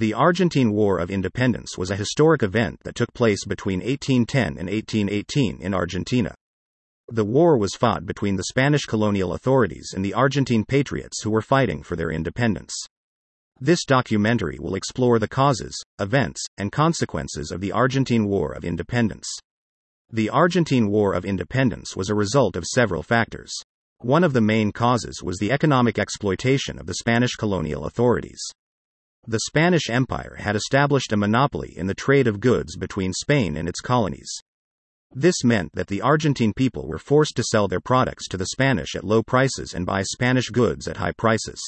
The Argentine War of Independence was a historic event that took place between 1810 and 1818 in Argentina. The war was fought between the Spanish colonial authorities and the Argentine patriots who were fighting for their independence. This documentary will explore the causes, events, and consequences of the Argentine War of Independence. The Argentine War of Independence was a result of several factors. One of the main causes was the economic exploitation of the Spanish colonial authorities. The Spanish Empire had established a monopoly in the trade of goods between Spain and its colonies. This meant that the Argentine people were forced to sell their products to the Spanish at low prices and buy Spanish goods at high prices.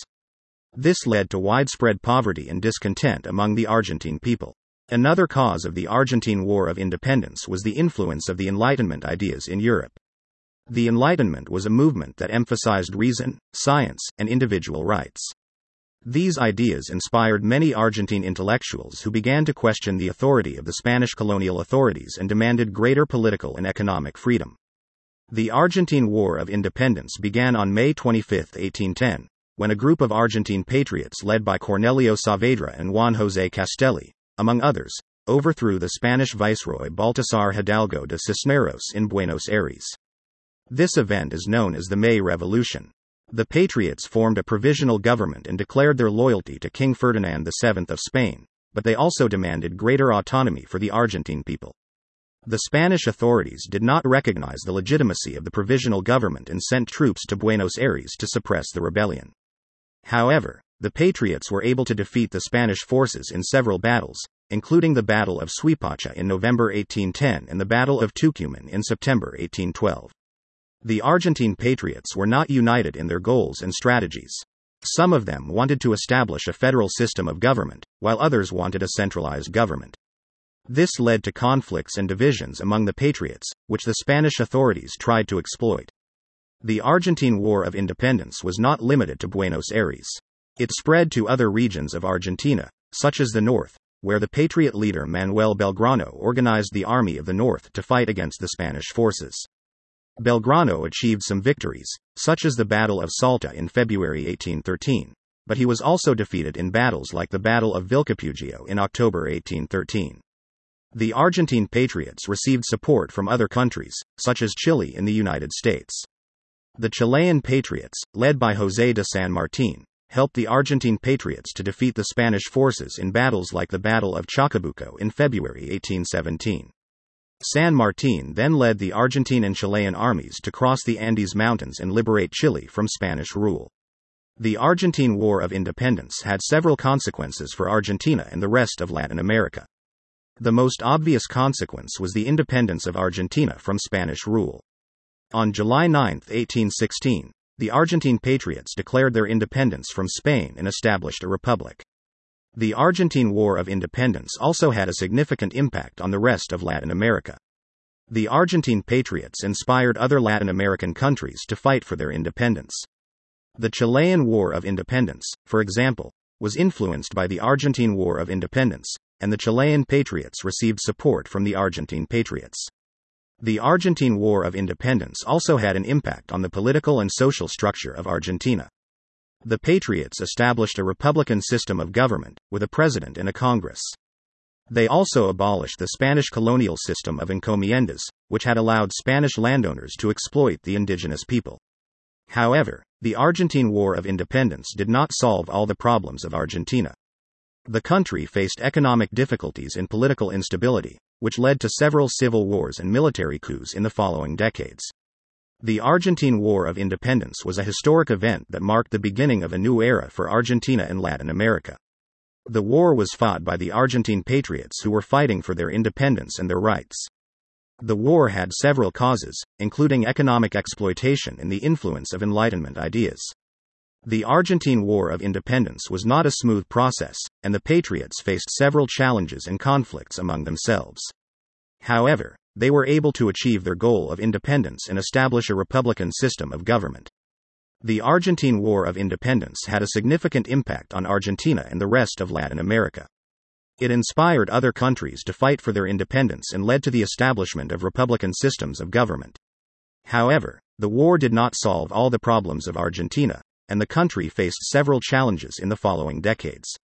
This led to widespread poverty and discontent among the Argentine people. Another cause of the Argentine War of Independence was the influence of the Enlightenment ideas in Europe. The Enlightenment was a movement that emphasized reason, science, and individual rights. These ideas inspired many Argentine intellectuals who began to question the authority of the Spanish colonial authorities and demanded greater political and economic freedom. The Argentine War of Independence began on May 25, 1810, when a group of Argentine patriots led by Cornelio Saavedra and Juan José Castelli, among others, overthrew the Spanish viceroy Baltasar Hidalgo de Cisneros in Buenos Aires. This event is known as the May Revolution. The Patriots formed a provisional government and declared their loyalty to King Ferdinand VII of Spain, but they also demanded greater autonomy for the Argentine people. The Spanish authorities did not recognize the legitimacy of the provisional government and sent troops to Buenos Aires to suppress the rebellion. However, the Patriots were able to defeat the Spanish forces in several battles, including the Battle of Suipacha in November 1810 and the Battle of Tucumán in September 1812. The Argentine patriots were not united in their goals and strategies. Some of them wanted to establish a federal system of government, while others wanted a centralized government. This led to conflicts and divisions among the patriots, which the Spanish authorities tried to exploit. The Argentine War of Independence was not limited to Buenos Aires. It spread to other regions of Argentina, such as the north, where the patriot leader Manuel Belgrano organized the Army of the North to fight against the Spanish forces. Belgrano achieved some victories, such as the Battle of Salta in February 1813, but he was also defeated in battles like the Battle of Vilcapugio in October 1813. The Argentine patriots received support from other countries, such as Chile and the United States. The Chilean patriots, led by José de San Martín, helped the Argentine patriots to defeat the Spanish forces in battles like the Battle of Chacabuco in February 1817. San Martin then led the Argentine and Chilean armies to cross the Andes Mountains and liberate Chile from Spanish rule. The Argentine War of Independence had several consequences for Argentina and the rest of Latin America. The most obvious consequence was the independence of Argentina from Spanish rule. On July 9, 1816, the Argentine patriots declared their independence from Spain and established a republic. The Argentine War of Independence also had a significant impact on the rest of Latin America. The Argentine patriots inspired other Latin American countries to fight for their independence. The Chilean War of Independence, for example, was influenced by the Argentine War of Independence, and the Chilean patriots received support from the Argentine patriots. The Argentine War of Independence also had an impact on the political and social structure of Argentina. The Patriots established a republican system of government, with a president and a Congress. They also abolished the Spanish colonial system of encomiendas, which had allowed Spanish landowners to exploit the indigenous people. However, the Argentine War of Independence did not solve all the problems of Argentina. The country faced economic difficulties and political instability, which led to several civil wars and military coups in the following decades. The Argentine War of Independence was a historic event that marked the beginning of a new era for Argentina and Latin America. The war was fought by the Argentine patriots who were fighting for their independence and their rights. The war had several causes, including economic exploitation and the influence of Enlightenment ideas. The Argentine War of Independence was not a smooth process, and the patriots faced several challenges and conflicts among themselves. However, they were able to achieve their goal of independence and establish a republican system of government. The Argentine War of Independence had a significant impact on Argentina and the rest of Latin America. It inspired other countries to fight for their independence and led to the establishment of republican systems of government. However, the war did not solve all the problems of Argentina, and the country faced several challenges in the following decades.